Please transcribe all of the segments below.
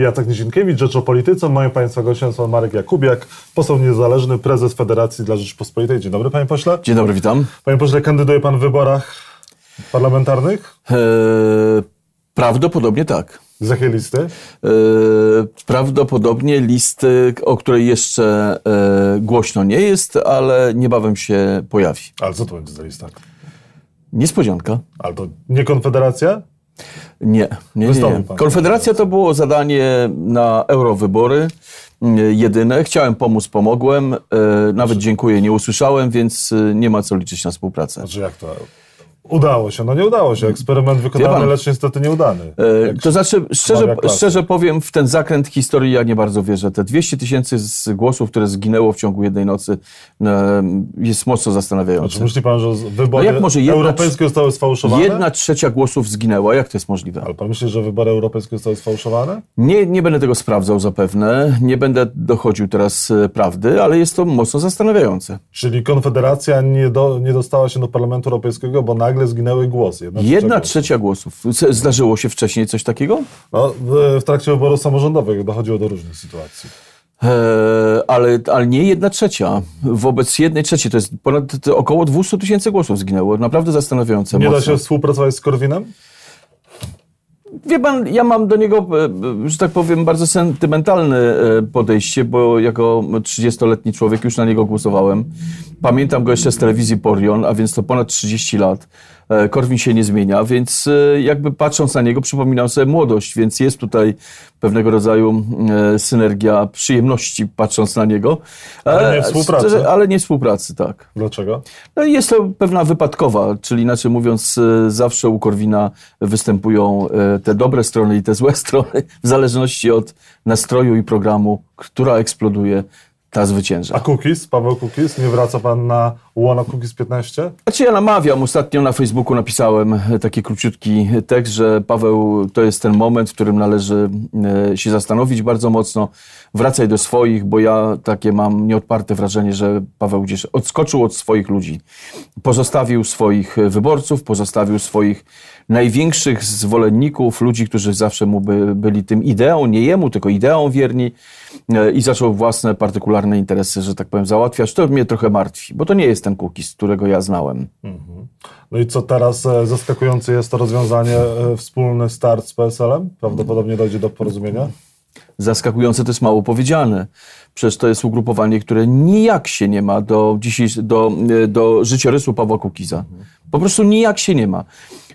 Jacek Nizinkiewicz, Rzecz o Polityce. Moim Państwa gościem są Marek Jakubiak, poseł niezależny, prezes Federacji dla Rzeczypospolitej. Dzień dobry, Panie Pośle. Dzień dobry, witam. Panie Pośle, kandyduje Pan w wyborach parlamentarnych? Eee, prawdopodobnie tak. Z jakiej listy? Eee, prawdopodobnie listy, o której jeszcze e, głośno nie jest, ale niebawem się pojawi. Ale co to będzie za lista? Niespodzianka. Ale to nie Konfederacja? Nie, nie, nie. Konfederacja to było zadanie na eurowybory. mm, Jedyne. Chciałem pomóc, pomogłem. E, Nawet dziękuję, nie usłyszałem, więc e, nie ma co liczyć na współpracę. Znaczy jak to? Udało się, no nie udało się. Eksperyment wykonany, pan- lecz niestety nieudany. E, To znaczy, szczerze, szczerze powiem, w ten zakręt historii ja nie bardzo wierzę. Te 200 tysięcy głosów, które zginęło w ciągu jednej nocy, e, jest mocno zastanawiające. Czy myśli Pan, że wybory No jak może jedna europejskie zostały sfałszowane? Jedna trzecia głosów zginęła. Jak to jest możliwe? Ale Pan myśli, że wybory europejskie zostały sfałszowane? Nie, nie będę tego sprawdzał zapewne. Nie będę dochodził teraz e, prawdy, ale jest to mocno zastanawiające. Czyli Konfederacja nie, do, nie dostała się do Parlamentu Europejskiego, bo nagle zginęły głosy. Jedna, Jedna głosów. trzecia głosów. Z- Zdarzyło się wcześniej coś takiego? No, w, trakcie wyborów samorządowych dochodziło do różnych sytuacji. Eee, ale, ale nie jedna trzecia. Wobec jednej trzeciej to jest ponad to około 200 tysięcy głosów zginęło. Naprawdę zastanawiające. Nie da mocno. się współpracować z Korwinem? Wie pan, ja mam do niego, e, że tak powiem, bardzo sentymentalne e, podejście, bo jako 30-letni człowiek już na niego głosowałem. Pamiętam go jeszcze z telewizji Porion, a więc to ponad 30 lat. E, Korwin się nie zmienia, więc e, jakby patrząc na niego przypominam sobie młodość, więc jest tutaj pewnego rodzaju e, synergia przyjemności patrząc na niego. Ale nie współpracy. Ale nie współpracy, tak. Dlaczego? No jest to pewna wypadkowa, czyli inaczej mówiąc, zawsze u Korwina występują te dobre strony i te złe strony, w zależności od nastroju i programu, która eksploduje, ta A zwycięża. Cookies, Paweł Cookies, nie wraca pan na łono Cookies 15? Znaczy ja namawiam, ostatnio na Facebooku napisałem e, taki króciutki tekst, że Paweł to jest ten moment, w którym należy e, się zastanowić bardzo mocno, wracaj do swoich, bo ja takie mam nieodparte wrażenie, że Paweł gdzieś odskoczył od swoich ludzi. Pozostawił swoich e, wyborców, pozostawił swoich największych zwolenników, ludzi, którzy zawsze mu by, byli tym ideą, nie jemu, tylko ideą wierni i zaczął własne partykularne interesy, że tak powiem, załatwiać. To mnie trochę martwi, bo to nie jest ten Kukiz, którego ja znałem. No i co teraz? E, Zaskakujące jest to rozwiązanie, e, wspólny start z PSL-em? Prawdopodobnie dojdzie do porozumienia? Zaskakujące to jest mało powiedziane. Przecież to jest ugrupowanie, które nijak się nie ma do, dzisiejsz- do, e, do życiorysu Pawła Kukiza. Po prostu nijak się nie ma.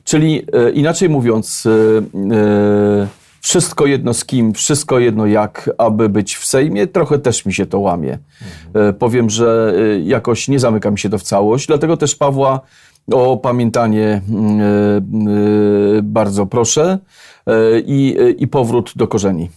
Czyli e, inaczej mówiąc, e, e, wszystko jedno z kim, wszystko jedno jak, aby być w Sejmie, trochę też mi się to łamie. E, powiem, że e, jakoś nie zamyka mi się to w całość, dlatego też Pawła o pamiętanie mm, e, e, bardzo proszę i, i powrót do korzeni.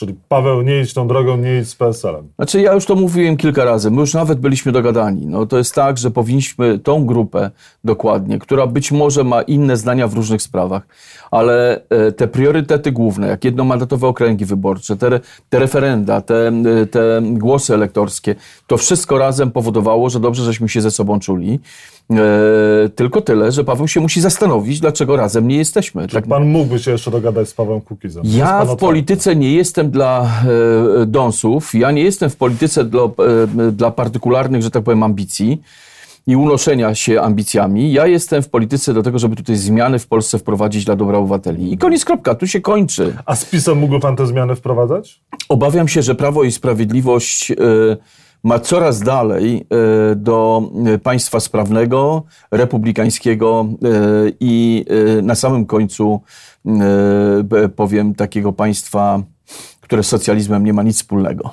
Czyli Paweł, nie idź tą drogą, nie idź z PSL-em. Znaczy, ja już to mówiłem kilka razy, my już nawet byliśmy dogadani. No, to jest tak, że powinniśmy tą grupę dokładnie, która być może ma inne zdania w różnych sprawach, ale e, te priorytety główne, jak jednomandatowe okręgi wyborcze, te, te referenda, te, e, te głosy elektorskie, to wszystko razem powodowało, że dobrze żeśmy się ze sobą czuli. E, tylko tyle, że Paweł się musi zastanowić, dlaczego razem nie jesteśmy. Tak pan mógłby się jeszcze dogadać z Pawłem Kukizem? Ja w polityce nie jestem dla e, dąsów, ja nie jestem w polityce dla, e, dla partykularnych, że tak powiem, ambicji i unoszenia się ambicjami. Ja jestem w polityce do tego, żeby tutaj zmiany w Polsce wprowadzić dla dobra obywateli. I koniec, kropka, tu się kończy. A z PiSem mógłby pan te zmiany wprowadzać? Obawiam się, że Prawo i Sprawiedliwość e, ma coraz dalej do państwa sprawnego, republikańskiego i na samym końcu powiem takiego państwa, które z socjalizmem nie ma nic wspólnego.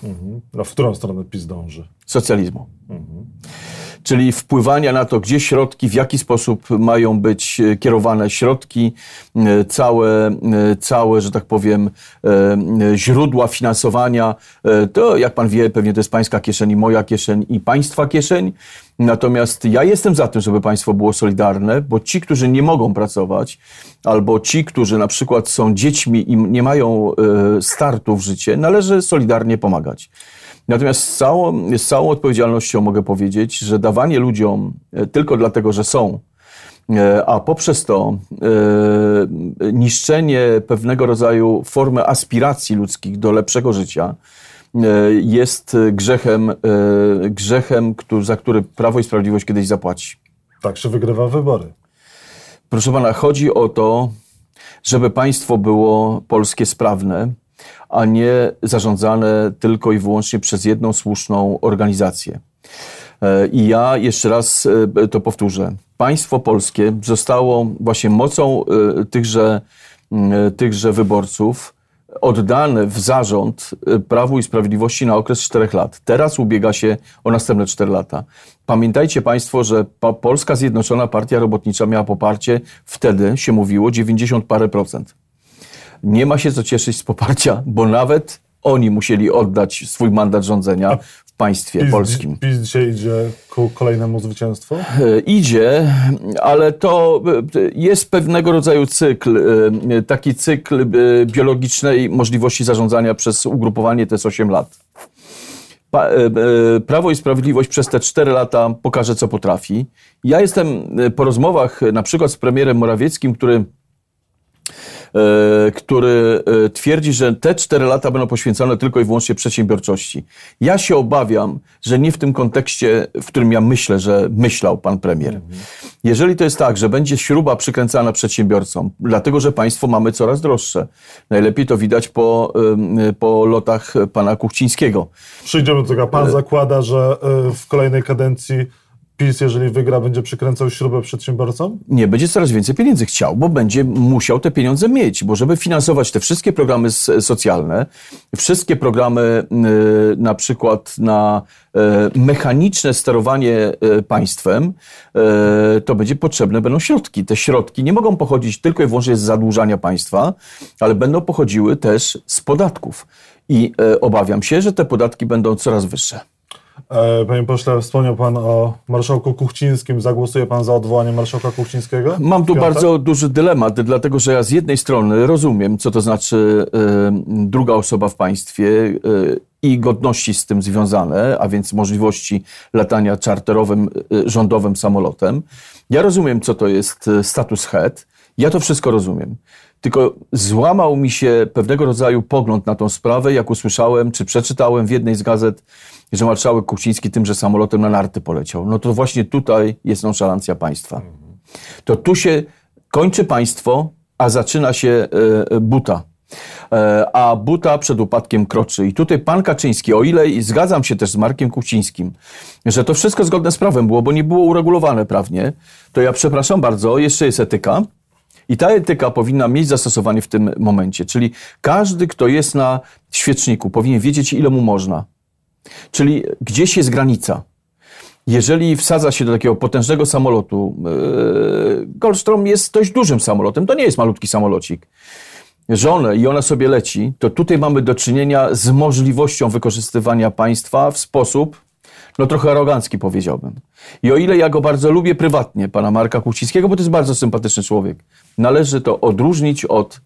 No, w którą stronę PiS dąży? Socjalizmu. Czyli wpływania na to, gdzie środki, w jaki sposób mają być e, kierowane środki, e, całe, e, całe że tak powiem, źródła finansowania. To, jak pan wie, pewnie to jest pańska kieszeń moja kieszeń i państwa kieszeń. Natomiast ja jestem za tym, żeby państwo było solidarne, bo ci, którzy nie mogą pracować, albo ci, którzy na przykład są dziećmi i nie mają startu w życie, należy solidarnie pomagać. Natomiast z całą, z całą odpowiedzialnością mogę powiedzieć, że dawanie ludziom e, tylko dlatego, że są, E, a poprzez to e, niszczenie pewnego rodzaju formy aspiracji ludzkich do lepszego życia jest grzechem, grzechem za który Prawo i Sprawiedliwość kiedyś zapłaci. Tak się wygrywa wybory. Proszę pana, chodzi o to, żeby państwo było polskie sprawne, a nie zarządzane tylko i wyłącznie przez jedną słuszną organizację. E, I ja jeszcze raz e, to powtórzę. Państwo polskie zostało właśnie mocą e, tychże, tychże wyborców oddane w zarząd Prawu i Sprawiedliwości na okres czterech lat. Teraz ubiega się o następne cztery lata. Pamiętajcie Państwo, że Polska Zjednoczona Partia Robotnicza miała poparcie, wtedy się mówiło 90 parę procent. Nie ma się co cieszyć z poparcia, bo nawet oni musieli oddać swój mandat rządzenia w państwie PiS, polskim. PiS dzisiaj idzie ku kolejnemu zwycięstwu? E, Idzie, ale to e, jest pewnego rodzaju cykl, e, taki cykl biologicznej możliwości zarządzania przez ugrupowanie to jest 8 lat. Prawo i Sprawiedliwość przez te 4 lata pokaże, co potrafi. Ja jestem po rozmowach na przykład z premierem Morawieckim, który który e, twierdzi, że te cztery lata będą poświęcone tylko i wyłącznie przedsiębiorczości. Ja się obawiam, że nie w tym kontekście, w którym ja myślę, że myślał pan premier. Jeżeli to jest tak, że będzie śruba przykręcana przedsiębiorcom, dlatego że państwo mamy coraz droższe. Najlepiej to widać po, po lotach pana Kuchcińskiego. Przyjdziemy do tego. E, Pan zakłada, że w kolejnej kadencji PiS, jeżeli wygra, będzie przykręcał śrubę przedsiębiorcom? nie będzie coraz więcej pieniędzy chciał, bo będzie musiał te pieniądze mieć, bo żeby finansować te wszystkie programy socjalne, wszystkie programy y, na przykład na y, mechaniczne sterowanie y, państwem, y, to będzie potrzebne będą środki. Te środki nie mogą pochodzić tylko i wyłącznie z zadłużania państwa, ale będą pochodziły też z podatków. I obawiam się, że te podatki będą coraz wyższe. E, Panie pośle, wspomniał Pan o marszałku Kuchcińskim. Zagłosuje Pan za odwołaniem marszałka Kuchcińskiego? Mam tu bardzo duży dylemat, dlatego że ja z jednej strony rozumiem, co to znaczy e, druga osoba w państwie e, i godności z tym związane, a więc możliwości latania czarterowym, e, rządowym samolotem. Ja rozumiem, co to jest status head. Ja to wszystko rozumiem. Tylko złamał mi się pewnego rodzaju pogląd na tą sprawę, jak usłyszałem, czy przeczytałem w jednej z gazet, że marszałek Kuchciński tymże samolotem na narty poleciał. No to właśnie tutaj jest nonszalancja państwa to tu się kończy państwo, a zaczyna się e, buta. E, A buta przed upadkiem kroczy. I tutaj pan Kaczyński, o ile zgadzam się też z Markiem Kuchcińskim, że to wszystko zgodne z prawem było, bo nie było uregulowane prawnie, to ja przepraszam bardzo, jeszcze jest etyka. I ta etyka powinna mieć zastosowanie w tym momencie. Czyli każdy, kto jest na świeczniku, powinien wiedzieć, ile mu można. Czyli gdzieś jest granica. Jeżeli wsadza się do takiego potężnego samolotu, yy, Goldstrom jest dość dużym samolotem, to nie jest malutki samolocik, żonę i ona sobie leci, to tutaj mamy do czynienia z możliwością wykorzystywania państwa w sposób, no trochę arogancki powiedziałbym. I o ile ja go bardzo lubię prywatnie, pana Marka Kuchcińskiego, bo to jest bardzo sympatyczny człowiek, należy to odróżnić od,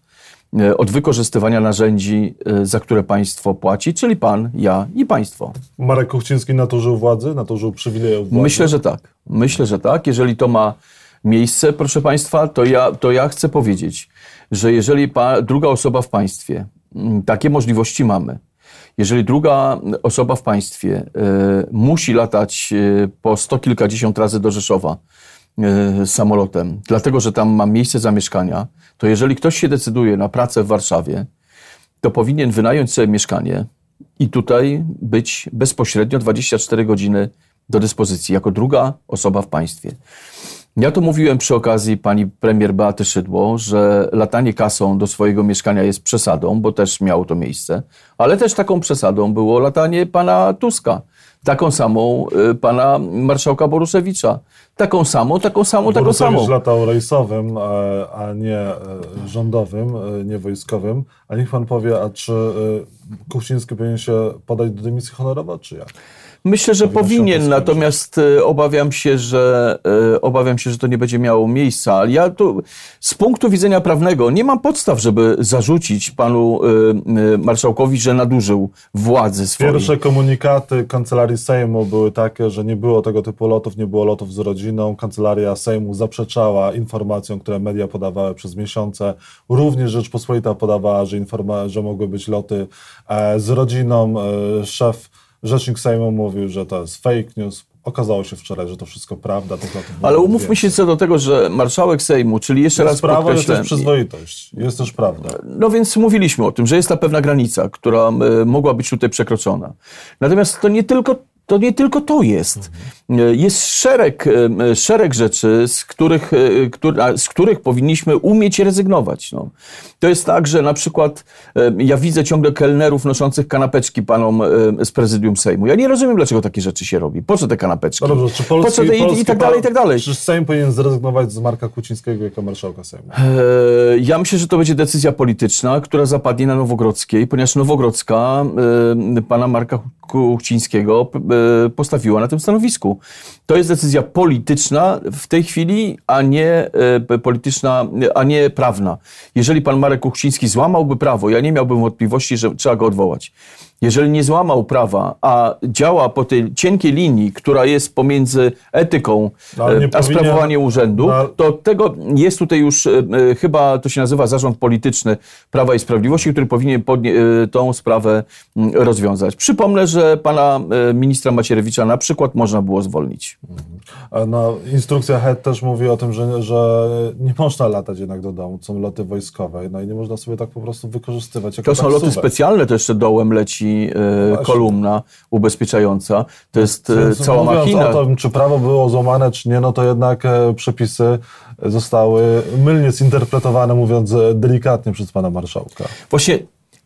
od wykorzystywania narzędzi, e, za które państwo płaci, czyli pan, ja i państwo. Marek Kuchciński nadużył władzy, nadużył przywilejów władzy. Myślę, że tak. Myślę, że tak. Jeżeli to ma miejsce, proszę Państwa, to ja, to ja chcę powiedzieć, że jeżeli pa, druga osoba w państwie, mm, takie możliwości mamy, jeżeli druga osoba w państwie y, musi latać y, po sto kilkadziesiąt razy do Rzeszowa samolotem, dlatego że tam ma miejsce zamieszkania, to jeżeli ktoś się decyduje na pracę w Warszawie, to powinien wynająć sobie mieszkanie i tutaj być bezpośrednio 24 godziny do dyspozycji, jako druga osoba w państwie. Ja to mówiłem przy okazji pani premier Beaty Szydło, że latanie kasą do swojego mieszkania jest przesadą, bo też miało to miejsce, ale też taką przesadą było latanie pana Tuska. Taką samą y, pana marszałka Boruszewicza. Taką samą, taką samą, taką Borusewicz samą. latał rejsowym, a nie e, rządowym, e, nie wojskowym. A niech pan powie, a czy e, Kuchciński powinien się podać do dymisji honorowo, czy jak? Myślę, że powinien, natomiast e, obawiam się, że e, obawiam się, że to nie będzie miało miejsca. Ale ja tu z punktu widzenia prawnego nie mam podstaw, żeby zarzucić panu e, marszałkowi, że nadużył władzy swojej. Pierwsze komunikaty Kancelarii Sejmu były takie, że nie było tego typu lotów, nie było lotów z rodziną. Kancelaria Sejmu zaprzeczała informacjom, które media podawały przez miesiące. Również Rzeczpospolita podawała, że, informa- że mogły być loty e, z rodziną. E, szef, rzecznik Sejmu mówił, że to jest fake news. Okazało się wczoraj, że to wszystko prawda. Było Ale umówmy więcej. się co do tego, że marszałek Sejmu, czyli jeszcze raz Jest prawo, jest podkreślę, też przyzwoitość. Jest też prawda. No więc mówiliśmy o tym, że jest ta pewna granica, która e, mogła być tutaj przekroczona. Natomiast to nie tylko to, nie tylko to jest. E, Jest szereg, e, szereg rzeczy, z których, e, z których powinniśmy umieć rezygnować. No. To jest tak, że na przykład e, ja widzę ciągle kelnerów noszących kanapeczki panom z prezydium Sejmu. Ja nie rozumiem, dlaczego takie rzeczy się robi. Po co te kanapeczki? No dobrze, czy po Polski, co te, i, I tak dalej, i tak dalej. Czy Sejm powinien zrezygnować z Marka Kucińskiego jako marszałka Sejmu? Ja myślę, że to będzie decyzja polityczna, która zapadnie na Nowogrodzkiej, ponieważ Nowogrodzka pana Marka Kuchcińskiego e, postawiła na tym stanowisku. To jest decyzja polityczna w tej chwili, a nie e, polityczna, a nie prawna. Jeżeli pan Marek Kuchciński złamałby prawo, ja nie miałbym wątpliwości, że trzeba go odwołać. Jeżeli nie złamał prawa, a działa po tej cienkiej linii, która jest pomiędzy etyką No, e, a sprawowaniem urzędu, no, to tego jest tutaj już, e, e, chyba to się nazywa zarząd polityczny Prawa i Sprawiedliwości, który powinien tą sprawę m, rozwiązać. Przypomnę, że pana ministra Macierewicza na przykład można było zwolnić. A No, instrukcja HED też mówi o tym, że, że nie można latać jednak do domu, są loty wojskowe, no i nie można sobie tak po prostu wykorzystywać. To są loty specjalne, to jeszcze dołem leci e, właśnie. kolumna ubezpieczająca. To jest e, cała mówiąc machina. o tym, czy prawo było złamane, czy nie, no to jednak e, przepisy zostały mylnie zinterpretowane, mówiąc e, delikatnie przez pana marszałka. Właśnie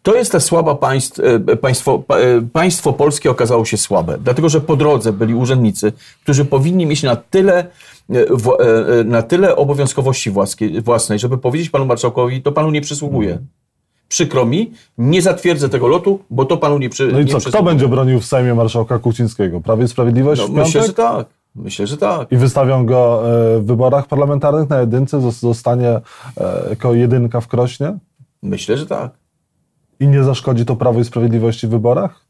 to jest ta słaba państw, e, państwo, pa- e, państwo polskie okazało się słabe, dlatego że po drodze byli urzędnicy, którzy powinni mieć na tyle, e, na tyle obowiązkowości własnej, żeby powiedzieć panu marszałkowi, to panu nie przysługuje. Przykro mi, nie zatwierdzę tego lotu, bo to panu nie, przy, No i co, przysługuje. kto będzie bronił w Sejmie marszałka Kucińskiego? Prawie i Sprawiedliwość No, w piątek? myślę, że tak. Myślę, że tak. I wystawią go w wyborach parlamentarnych na jedynce, zos- zostanie jako jedynka w Krośnie? Myślę, że tak. I nie zaszkodzi to Prawo i Sprawiedliwości w wyborach?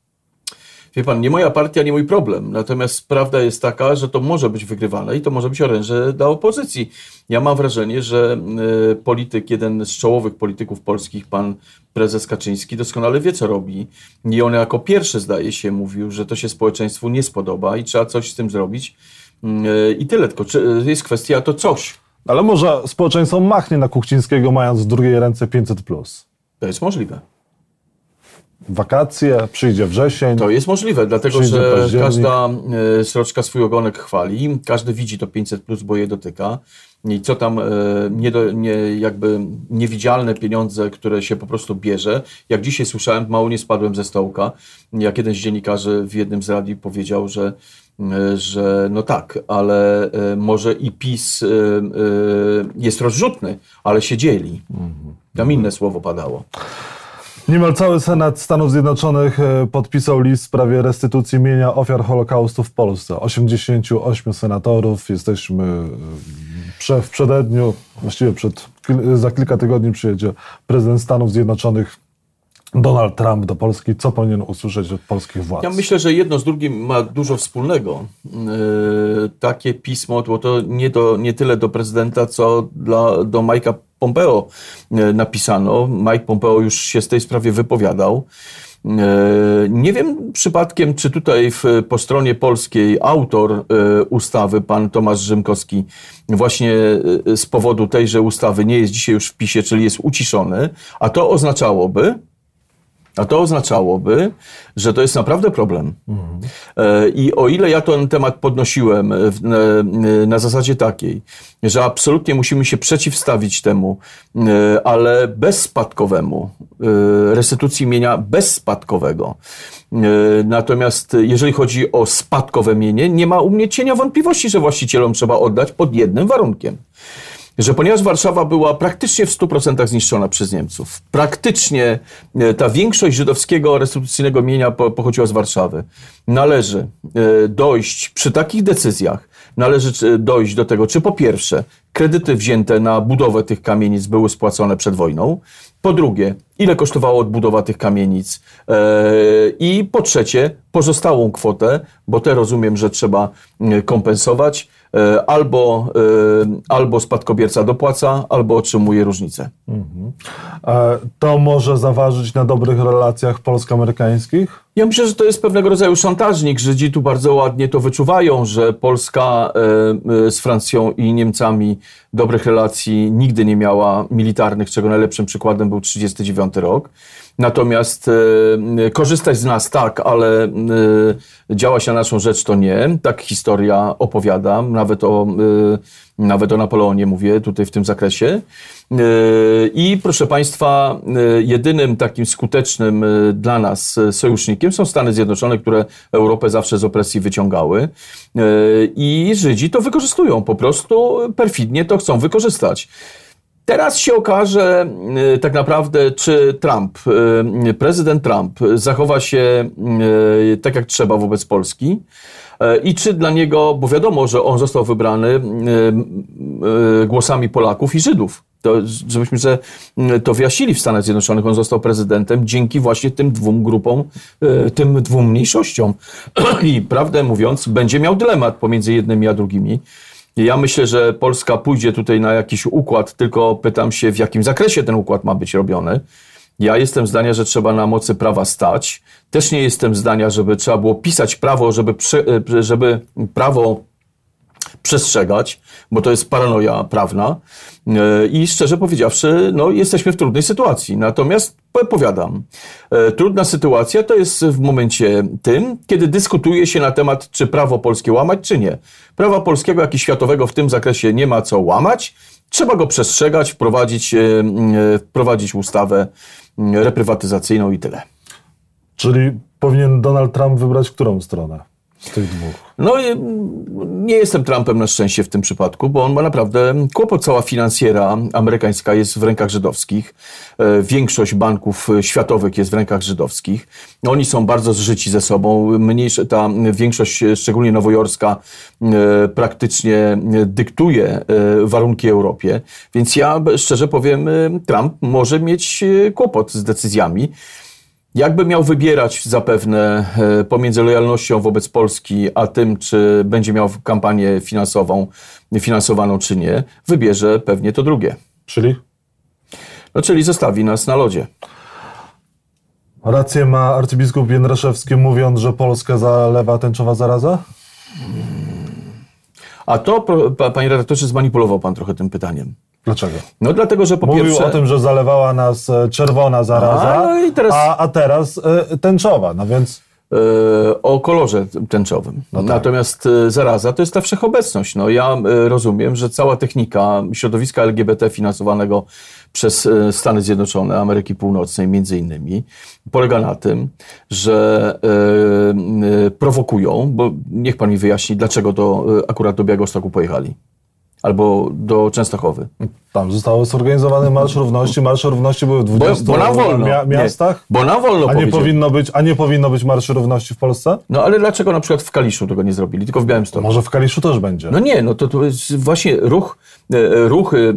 Wie pan, nie moja partia, nie mój problem. Natomiast prawda jest taka, że to może być wygrywane i to może być oręże dla opozycji. Ja mam wrażenie, że y, polityk, jeden z czołowych polityków polskich, pan prezes Kaczyński, doskonale wie, co robi. I on jako pierwszy, zdaje się, mówił, że to się społeczeństwu nie spodoba i trzeba coś z tym zrobić. Y, I tyle, tylko czy, jest kwestia to coś. Ale może społeczeństwo machnie na Kuchcińskiego, mając w drugiej ręce 500+. Plus. To jest możliwe. Wakacje, przyjdzie wrzesień. To jest możliwe, dlatego że każda e, sroczka swój ogonek chwali, każdy widzi to 500 plus, bo je dotyka. I co tam e, nie, nie, jakby niewidzialne pieniądze, które się po prostu bierze. Jak dzisiaj słyszałem, mało nie spadłem ze stołka, jak jeden z dziennikarzy w jednym z radii powiedział, że, e, że no tak, ale może i PiS jest rozrzutny, ale się dzieli. Tam inne słowo padało. Niemal cały Senat Stanów Zjednoczonych e, podpisał list w sprawie restytucji mienia ofiar Holokaustu w Polsce. 88 senatorów. Jesteśmy e, w przededniu, właściwie przed, za kilka tygodni przyjedzie prezydent Stanów Zjednoczonych Donald Trump do Polski. Co powinien usłyszeć od polskich władz? Ja myślę, że jedno z drugim ma dużo wspólnego. Yy, takie pismo, bo to nie, do, nie tyle do prezydenta, co dla, do Mike'a Pompeo yy, napisano. Mike Pompeo już się z tej sprawie wypowiadał. Yy, Nie wiem przypadkiem, czy tutaj w, po stronie polskiej autor yy, ustawy, pan Tomasz Rzymkowski, właśnie z powodu tejże ustawy nie jest dzisiaj już w PiSie, czyli jest uciszony, a to oznaczałoby, a to oznaczałoby, że to jest naprawdę problem. E, I o ile ja ten temat podnosiłem w, na, zasadzie takiej, że absolutnie musimy się przeciwstawić temu, e, ale bezspadkowemu, e, restytucji mienia bezspadkowego. E, Natomiast jeżeli chodzi o spadkowe mienie, nie ma u mnie cienia wątpliwości, że właścicielom trzeba oddać pod jednym warunkiem że ponieważ Warszawa była praktycznie w 100% zniszczona przez Niemców, praktycznie e, ta większość żydowskiego restytucyjnego mienia po- pochodziła z Warszawy, należy e, dojść przy takich decyzjach, należy e, dojść do tego, czy po pierwsze kredyty wzięte na budowę tych kamienic były spłacone przed wojną, po drugie, ile kosztowała odbudowa tych kamienic i po trzecie, pozostałą kwotę, bo te rozumiem, że trzeba kompensować, albo, e, albo spadkobierca dopłaca, albo otrzymuje różnicę. E, To może zaważyć na dobrych relacjach polsko-amerykańskich? Ja myślę, że to jest pewnego rodzaju szantażnik. Żydzi tu bardzo ładnie to wyczuwają, że Polska e, e, z Francją i Niemcami dobrych relacji nigdy nie miała militarnych, czego najlepszym przykładem był 1939 rok. Natomiast e, korzystać z nas tak, ale e, działać na naszą rzecz to nie. Tak historia opowiada, nawet o, e, nawet o Napoleonie mówię tutaj w tym zakresie. I proszę Państwa, jedynym takim skutecznym dla nas sojusznikiem są Stany Zjednoczone, które Europę zawsze z opresji wyciągały. I Żydzi to wykorzystują, po prostu perfidnie to chcą wykorzystać. Teraz się okaże y, tak naprawdę, czy Trump, y, prezydent Trump zachowa się y, tak jak trzeba wobec Polski i czy dla niego, bo wiadomo, że on został wybrany głosami Polaków i Żydów. To, żebyśmy że to wyjaśnili w Stanach Zjednoczonych, on został prezydentem dzięki właśnie tym dwóm grupom, tym dwóm mniejszościom. I prawdę mówiąc, będzie miał dylemat pomiędzy jednymi a drugimi. Ja myślę, że Polska pójdzie tutaj na jakiś układ, tylko pytam się, w jakim zakresie ten układ ma być robiony. Ja jestem zdania, że trzeba na mocy prawa stać. Też nie jestem zdania, żeby trzeba było pisać prawo, żeby, prze, żeby prawo przestrzegać, bo to jest paranoja prawna. E, I szczerze powiedziawszy, no, jesteśmy w trudnej sytuacji. Natomiast powiadam, e, trudna sytuacja to jest w momencie tym, kiedy dyskutuje się na temat, czy prawo polskie łamać, czy nie. Prawa polskiego, jak i światowego w tym zakresie nie ma co łamać. Trzeba go przestrzegać, wprowadzić, e, wprowadzić ustawę reprywatyzacyjną i tyle. Czyli powinien Donald Trump wybrać którą stronę z tych dwóch? No, nie jestem Trumpem na szczęście w tym przypadku, bo on ma naprawdę kłopot. Cała finansjera amerykańska jest w rękach żydowskich. E, Większość banków światowych jest w rękach żydowskich. Oni są bardzo zżyci ze sobą. Mniejsze, ta większość, szczególnie nowojorska, e, praktycznie dyktuje e, warunki Europie. Więc ja szczerze powiem, Trump może mieć kłopot z decyzjami. Jakby miał wybierać zapewne e, pomiędzy lojalnością wobec Polski, a tym, czy będzie miał kampanię finansową, finansowaną czy nie, wybierze pewnie to drugie. Czyli No, czyli zostawi nas na lodzie. rację ma arcybiskup Jędraszewski mówiąc, że Polskę zalewa tęczowa zaraza? A to, panie redaktorze, zmanipulował pan trochę tym pytaniem. Dlaczego? No dlatego, że po Mówił pierwsze... o tym, że zalewała nas e, czerwona zaraza, A, no teraz- a, a teraz e, tęczowa, no więc e, o kolorze tęczowym. tak. Natomiast zaraza to jest ta wszechobecność. No, ja rozumiem, że cała technika środowiska LGBT finansowanego przez Stany Zjednoczone, Ameryki Północnej między innymi, polega na tym, że prowokują, bo niech pan mi wyjaśni, dlaczego e, akurat do Białegostoku pojechali. Albo do Częstochowy. tam został zorganizowany Marsz Równości. Marsze Równości były w Bo, 20 bo nam wolno. mia- miastach, Nie, bo nam wolno a, nie powinno być, a nie powinno być Marszu Równości w Polsce? No ale dlaczego na przykład w Kaliszu tego nie zrobili, tylko w Białymstoku? Może w Kaliszu też będzie. No nie, no to, to jest właśnie ruch, e, ruchy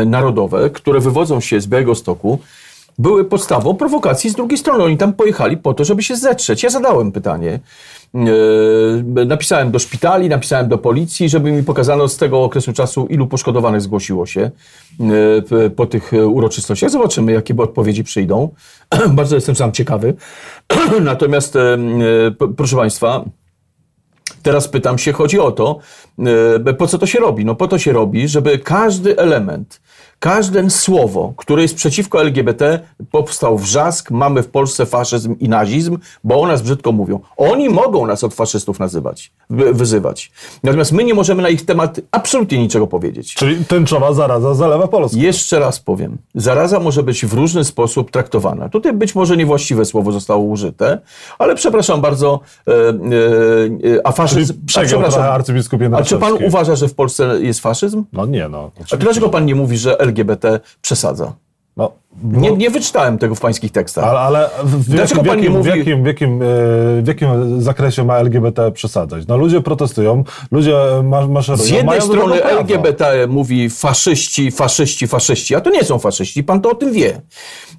e, narodowe, które wywodzą się z Białegostoku, były podstawą prowokacji z drugiej strony. Oni tam pojechali po to, żeby się zetrzeć. Ja zadałem pytanie. E, Napisałem do szpitali, napisałem do policji, żeby mi pokazano z tego okresu czasu, ilu poszkodowanych zgłosiło się e, po tych uroczystościach. Zobaczymy, jakie odpowiedzi przyjdą. Bardzo jestem sam ciekawy. Natomiast, e, proszę Państwa, Teraz pytam się, chodzi o to, po co to się robi? No po to się robi, żeby każdy element, Każde słowo, które jest przeciwko LGBT, powstał wrzask, mamy w Polsce faszyzm i nazizm, bo o nas brzydko mówią. Oni mogą nas od faszystów nazywać, wy- wyzywać. Natomiast my nie możemy na ich temat absolutnie niczego powiedzieć. Czyli tęczowa zaraza zalewa Polskę. Jeszcze raz powiem, zaraza może być w różny sposób traktowana. Tutaj być może niewłaściwe słowo zostało użyte, ale przepraszam bardzo, e, e, a faszyzm... A przepraszam, arcybiskup a czy pan uważa, że w Polsce jest faszyzm? No nie, no. A oczywiście. dlaczego pan nie mówi, że LGBT przesadza? No, Nie, nie wyczytałem tego w pańskich tekstach. ale, ale w, w, jakim, w, pan nie jakim, w, mówi- jakim, w, jakim, e, w jakim zakresie ma LGBT przesadzać? No ludzie protestują, ludzie ma, maszerują. Z jednej strony. LGBT mówi faszyści, faszyści, faszyści, a to nie są faszyści, pan to o tym wie.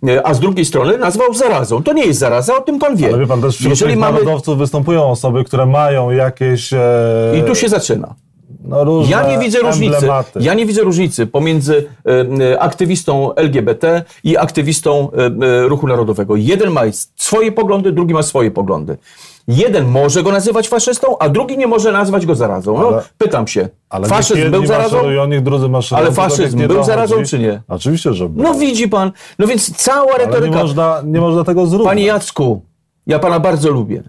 E, A z drugiej strony nazwał zarazą. To nie jest zaraza, o tym pan wie. Ale wie pan, też wśród Jeżeli mamy... narodowców występują osoby, które mają jakieś e, I tu się zaczyna. No, różne Ja nie widzę różnicy. emblematy. Ja nie widzę różnicy pomiędzy e, e, aktywistą LGBT i aktywistą e, ruchu narodowego. Jeden ma swoje poglądy, drugi ma swoje poglądy. Jeden może go nazywać faszystą, a drugi nie może nazwać go zarazą. No, Ale- pytam się, Ale faszyzm był zarazą? maszerują, niech drudzy maszerują. Ale tak faszyzm był dochodzi. zarazą, czy nie? Oczywiście, że był. No widzi pan, no więc cała Ale nie retoryka. można, nie można tego zrównać. Panie Jacku, ja pana bardzo lubię.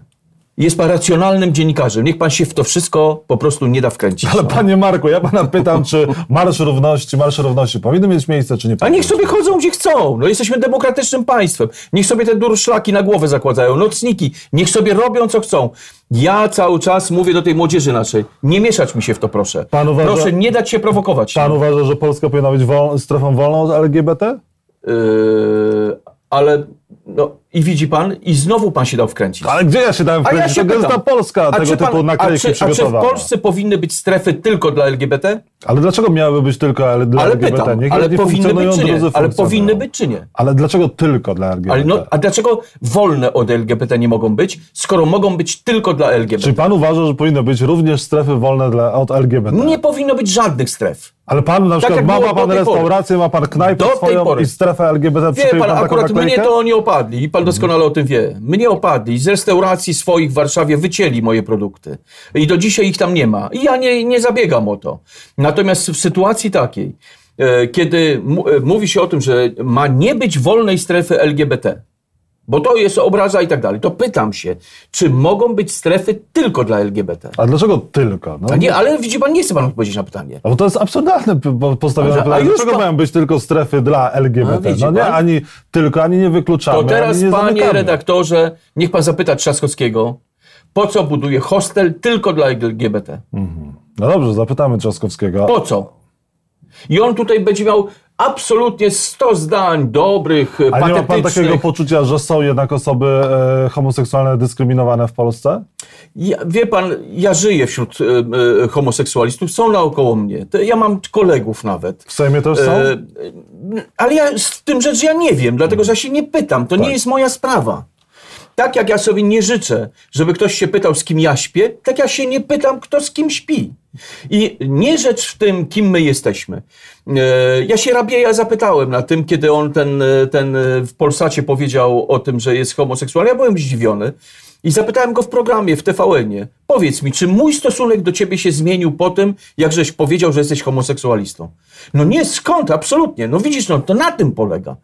Jest pan racjonalnym dziennikarzem. Niech pan się w to wszystko po prostu nie da wkręcić. Ale no. panie Marku, ja pana pytam, czy Marsz Równości, Marsz Równości powinny mieć miejsce, czy nie A powinny? niech sobie chodzą gdzie chcą. No jesteśmy demokratycznym państwem. Niech sobie te durszlaki na głowę zakładają, nocniki. Niech sobie robią co chcą. Ja cały czas mówię do tej młodzieży naszej. Nie mieszać mi się w to, proszę. Pan uważa- Proszę nie dać się prowokować. Pan uważa, że Polska powinna być wol- strefą wolną od LGBT? Yy, ale no i widzi pan, i znowu pan się dał wkręcić. Ale gdzie ja się dałem A ja wkręcić? się to pytam. Polska A tego typu pan, a, naklejki czy, a czy w. Polsce powinny być strefy tylko dla LGBT? Ale dlaczego miałyby być tylko L- dla Ale LGBT? pytam, Niech ale powinny być czy nie? Ale powinny być czy nie? Ale dlaczego tylko dla LGBT? Ale no, a dlaczego wolne od LGBT nie mogą być, skoro mogą być tylko dla LGBT? Czy pan uważa, że powinny być również strefy wolne dla, od LGBT? Nie powinno być żadnych stref. Ale pan na przykład jak ma, pan tej pory. restaurację, ma pan knajpę swoją i strefę LGBT. Wie pan, taką akurat mnie to nie opadli i pan doskonale o tym wie. Mnie opadli. Z restauracji swoich w Warszawie wycięli moje produkty. I do dzisiaj ich tam nie ma. I ja nie, nie zabiegam o to. Natomiast w sytuacji takiej, e, kiedy e, mówi się o tym, że ma nie być wolnej strefy LGBT, bo to jest obraza i tak dalej, to pytam się, czy mogą być strefy tylko dla LGBT? A dlaczego tylko? No, A nie, ale widzi pan, nie chce pan odpowiedzieć na pytanie. No bo to jest absurdalne p- po- postawione A- a pytanie. Dlaczego pan- mają być tylko strefy dla LGBT? A, No nie, pan? ani tylko, ani nie wykluczamy, To teraz, ani nie panie zamykamy. redaktorze, niech pan zapyta Trzaskowskiego, po co buduje hostel tylko dla LGBT? No dobrze, zapytamy Trzaskowskiego. Po co? I on tutaj będzie miał absolutnie 100 zdań dobrych, A nie ma pan patetycznych. takiego poczucia, że są jednak osoby e, homoseksualne dyskryminowane w Polsce? Ja, wie pan, ja żyję wśród e, e, homoseksualistów, są naokoło mnie. Ja mam kolegów nawet. W Sejmie też są? E, ale ja z tym rzecz ja nie wiem, dlatego że ja się nie pytam. To Tak. nie jest moja sprawa. Tak jak ja sobie nie życzę, żeby ktoś się pytał, z kim ja śpię, tak ja się nie pytam, kto z kim śpi. I nie rzecz w tym, kim my jesteśmy. E, Ja się Rabieja zapytałem na tym, kiedy on ten, e, ten e, w Polsacie powiedział o tym, że jest homoseksualny. Ja byłem zdziwiony. I zapytałem go w programie, w TVN-ie. Powiedz mi, czy mój stosunek do ciebie się zmienił po tym, jak żeś powiedział, że jesteś homoseksualistą? No nie, skąd? Absolutnie. No widzisz, no to na tym polega.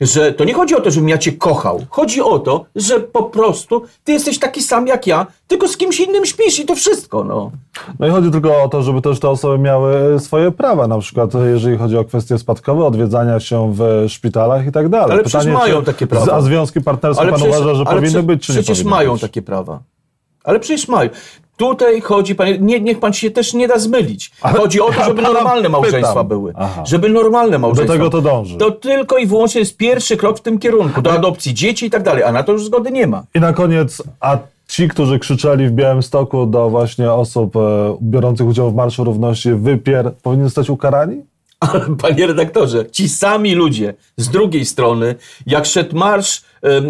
Że to nie chodzi o to, żebym ja cię kochał. Chodzi o to, że po prostu ty jesteś taki sam jak ja, tylko z kimś innym śpisz i to wszystko, no. No i chodzi tylko o to, żeby też te osoby miały swoje prawa, na przykład jeżeli chodzi o kwestie spadkowe, odwiedzania się w szpitalach i tak dalej. Ale przecież mają czy takie prawa. A związki partnerskie pan przecież- uważa, że ale powinny prze- być, czy nie Przecież mają być? takie prawa. Ale przecież mają. Tutaj chodzi, panie, nie, niech pan się też nie da zmylić. Ale- chodzi o to, żeby normalne małżeństwa pytam. były. Aha. Żeby normalne małżeństwa. tego to dąży. To tylko i wyłącznie jest pierwszy krok w tym kierunku, do adopcji dzieci i tak dalej, a na to już zgody nie ma. I na koniec, a ci, którzy krzyczeli w Białymstoku do właśnie osób e, biorących udział w Marszu Równości wypier, powinni zostać ukarani? Panie redaktorze, ci sami ludzie z drugiej strony, jak szedł marsz e, e,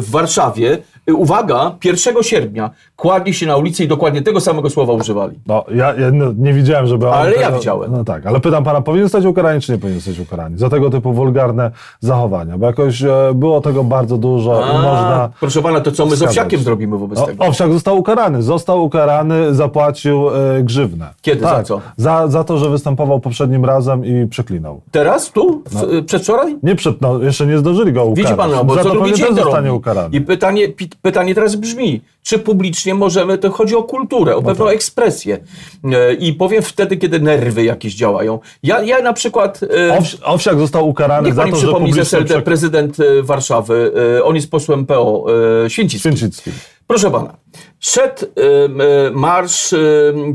w Warszawie, uwaga, 1 sierpnia kładli się na ulicy i dokładnie tego samego słowa używali. No, ja, ja no, nie widziałem, żeby... on Ale ja widziałem. No tak, ale pytam pana, powinien zostać ukarany, czy nie powinien zostać ukarany? Za tego typu wulgarne zachowania, bo jakoś e, było tego bardzo dużo i A, można... Proszę pana, to co my z. Owsiakiem zrobimy wobec O, tego? Owsiak został ukarany, został ukarany, zapłacił e, grzywnę. Kiedy, za tak, co? Za, za to, że występował poprzednim razem i przeklinał. Teraz? Tu? W, No. Przedwczoraj? Nie przed, no, jeszcze nie zdążyli go ukarać. Widzi pan, no, bo za co to drugi dzień zostanie ukarany. I pytanie, pytanie teraz brzmi, czy publicznie możemy, to chodzi o kulturę, No o pewną tak. ekspresję. E, I powiem wtedy, kiedy nerwy jakieś działają. Ja, ja na przykład... e, Owsi, Owsiak został ukarany Niech za pani to, że przypomni z publicznie przek- prezydent e, Warszawy, on jest posłem PO, Święcicki. Święcicki. Proszę pana, szedł marsz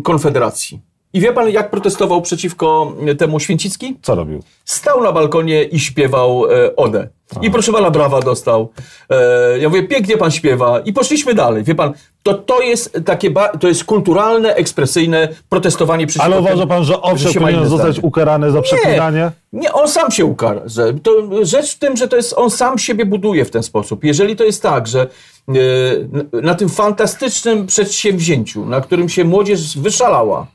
Konfederacji. I wie pan, jak protestował przeciwko temu Święcicki? Co robił? Stał na balkonie i śpiewał e, Odę. I proszę pana, brawa dostał. E, ja mówię, pięknie pan śpiewa. I poszliśmy dalej. Wie pan, to, to jest takie, to jest kulturalne, ekspresyjne protestowanie przeciwko Ale uważa pan, że że się ma powinien zostać ukarany za przeklinanie? Nie, on sam się ukara. Że to rzecz w tym, że to jest, on sam siebie buduje w ten sposób. Jeżeli to jest tak, że e, na- tym fantastycznym przedsięwzięciu, na którym się młodzież wyszalała,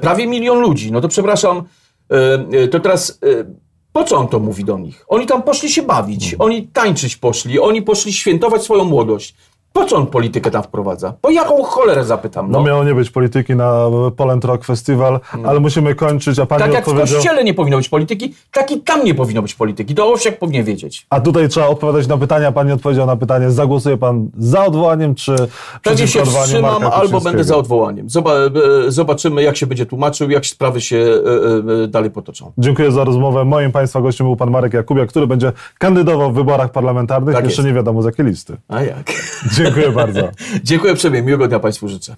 prawie milion ludzi, no to przepraszam, e, e, to teraz e, po co on to mówi do nich? Oni tam poszli się bawić, oni tańczyć poszli, oni poszli świętować swoją młodość. Po co on politykę tam wprowadza? Po jaką cholerę zapytam? No No. miało nie być polityki na Poland Rock Festival, ale musimy kończyć, a pani Tak jak w kościele nie powinno być polityki, tak i tam nie powinno być polityki. To Owsiak powinien wiedzieć. A tutaj trzeba odpowiadać na pytania, a pani odpowiedział na pytanie, zagłosuje pan za odwołaniem, czy Pewnie przeciwko się wstrzymam, albo będę za odwołaniem. E, Zobaczymy, jak się będzie tłumaczył, jak sprawy się e, e, dalej potoczą. Dziękuję za rozmowę. Moim Państwa gościem był pan Marek Jakubiak, który będzie kandydował w wyborach parlamentarnych. Tak Jeszcze jest. nie wiadomo z jakiej listy. A jak? Dziękuję bardzo. Dziękuję uprzejmie. Miłego dnia Państwu życzę.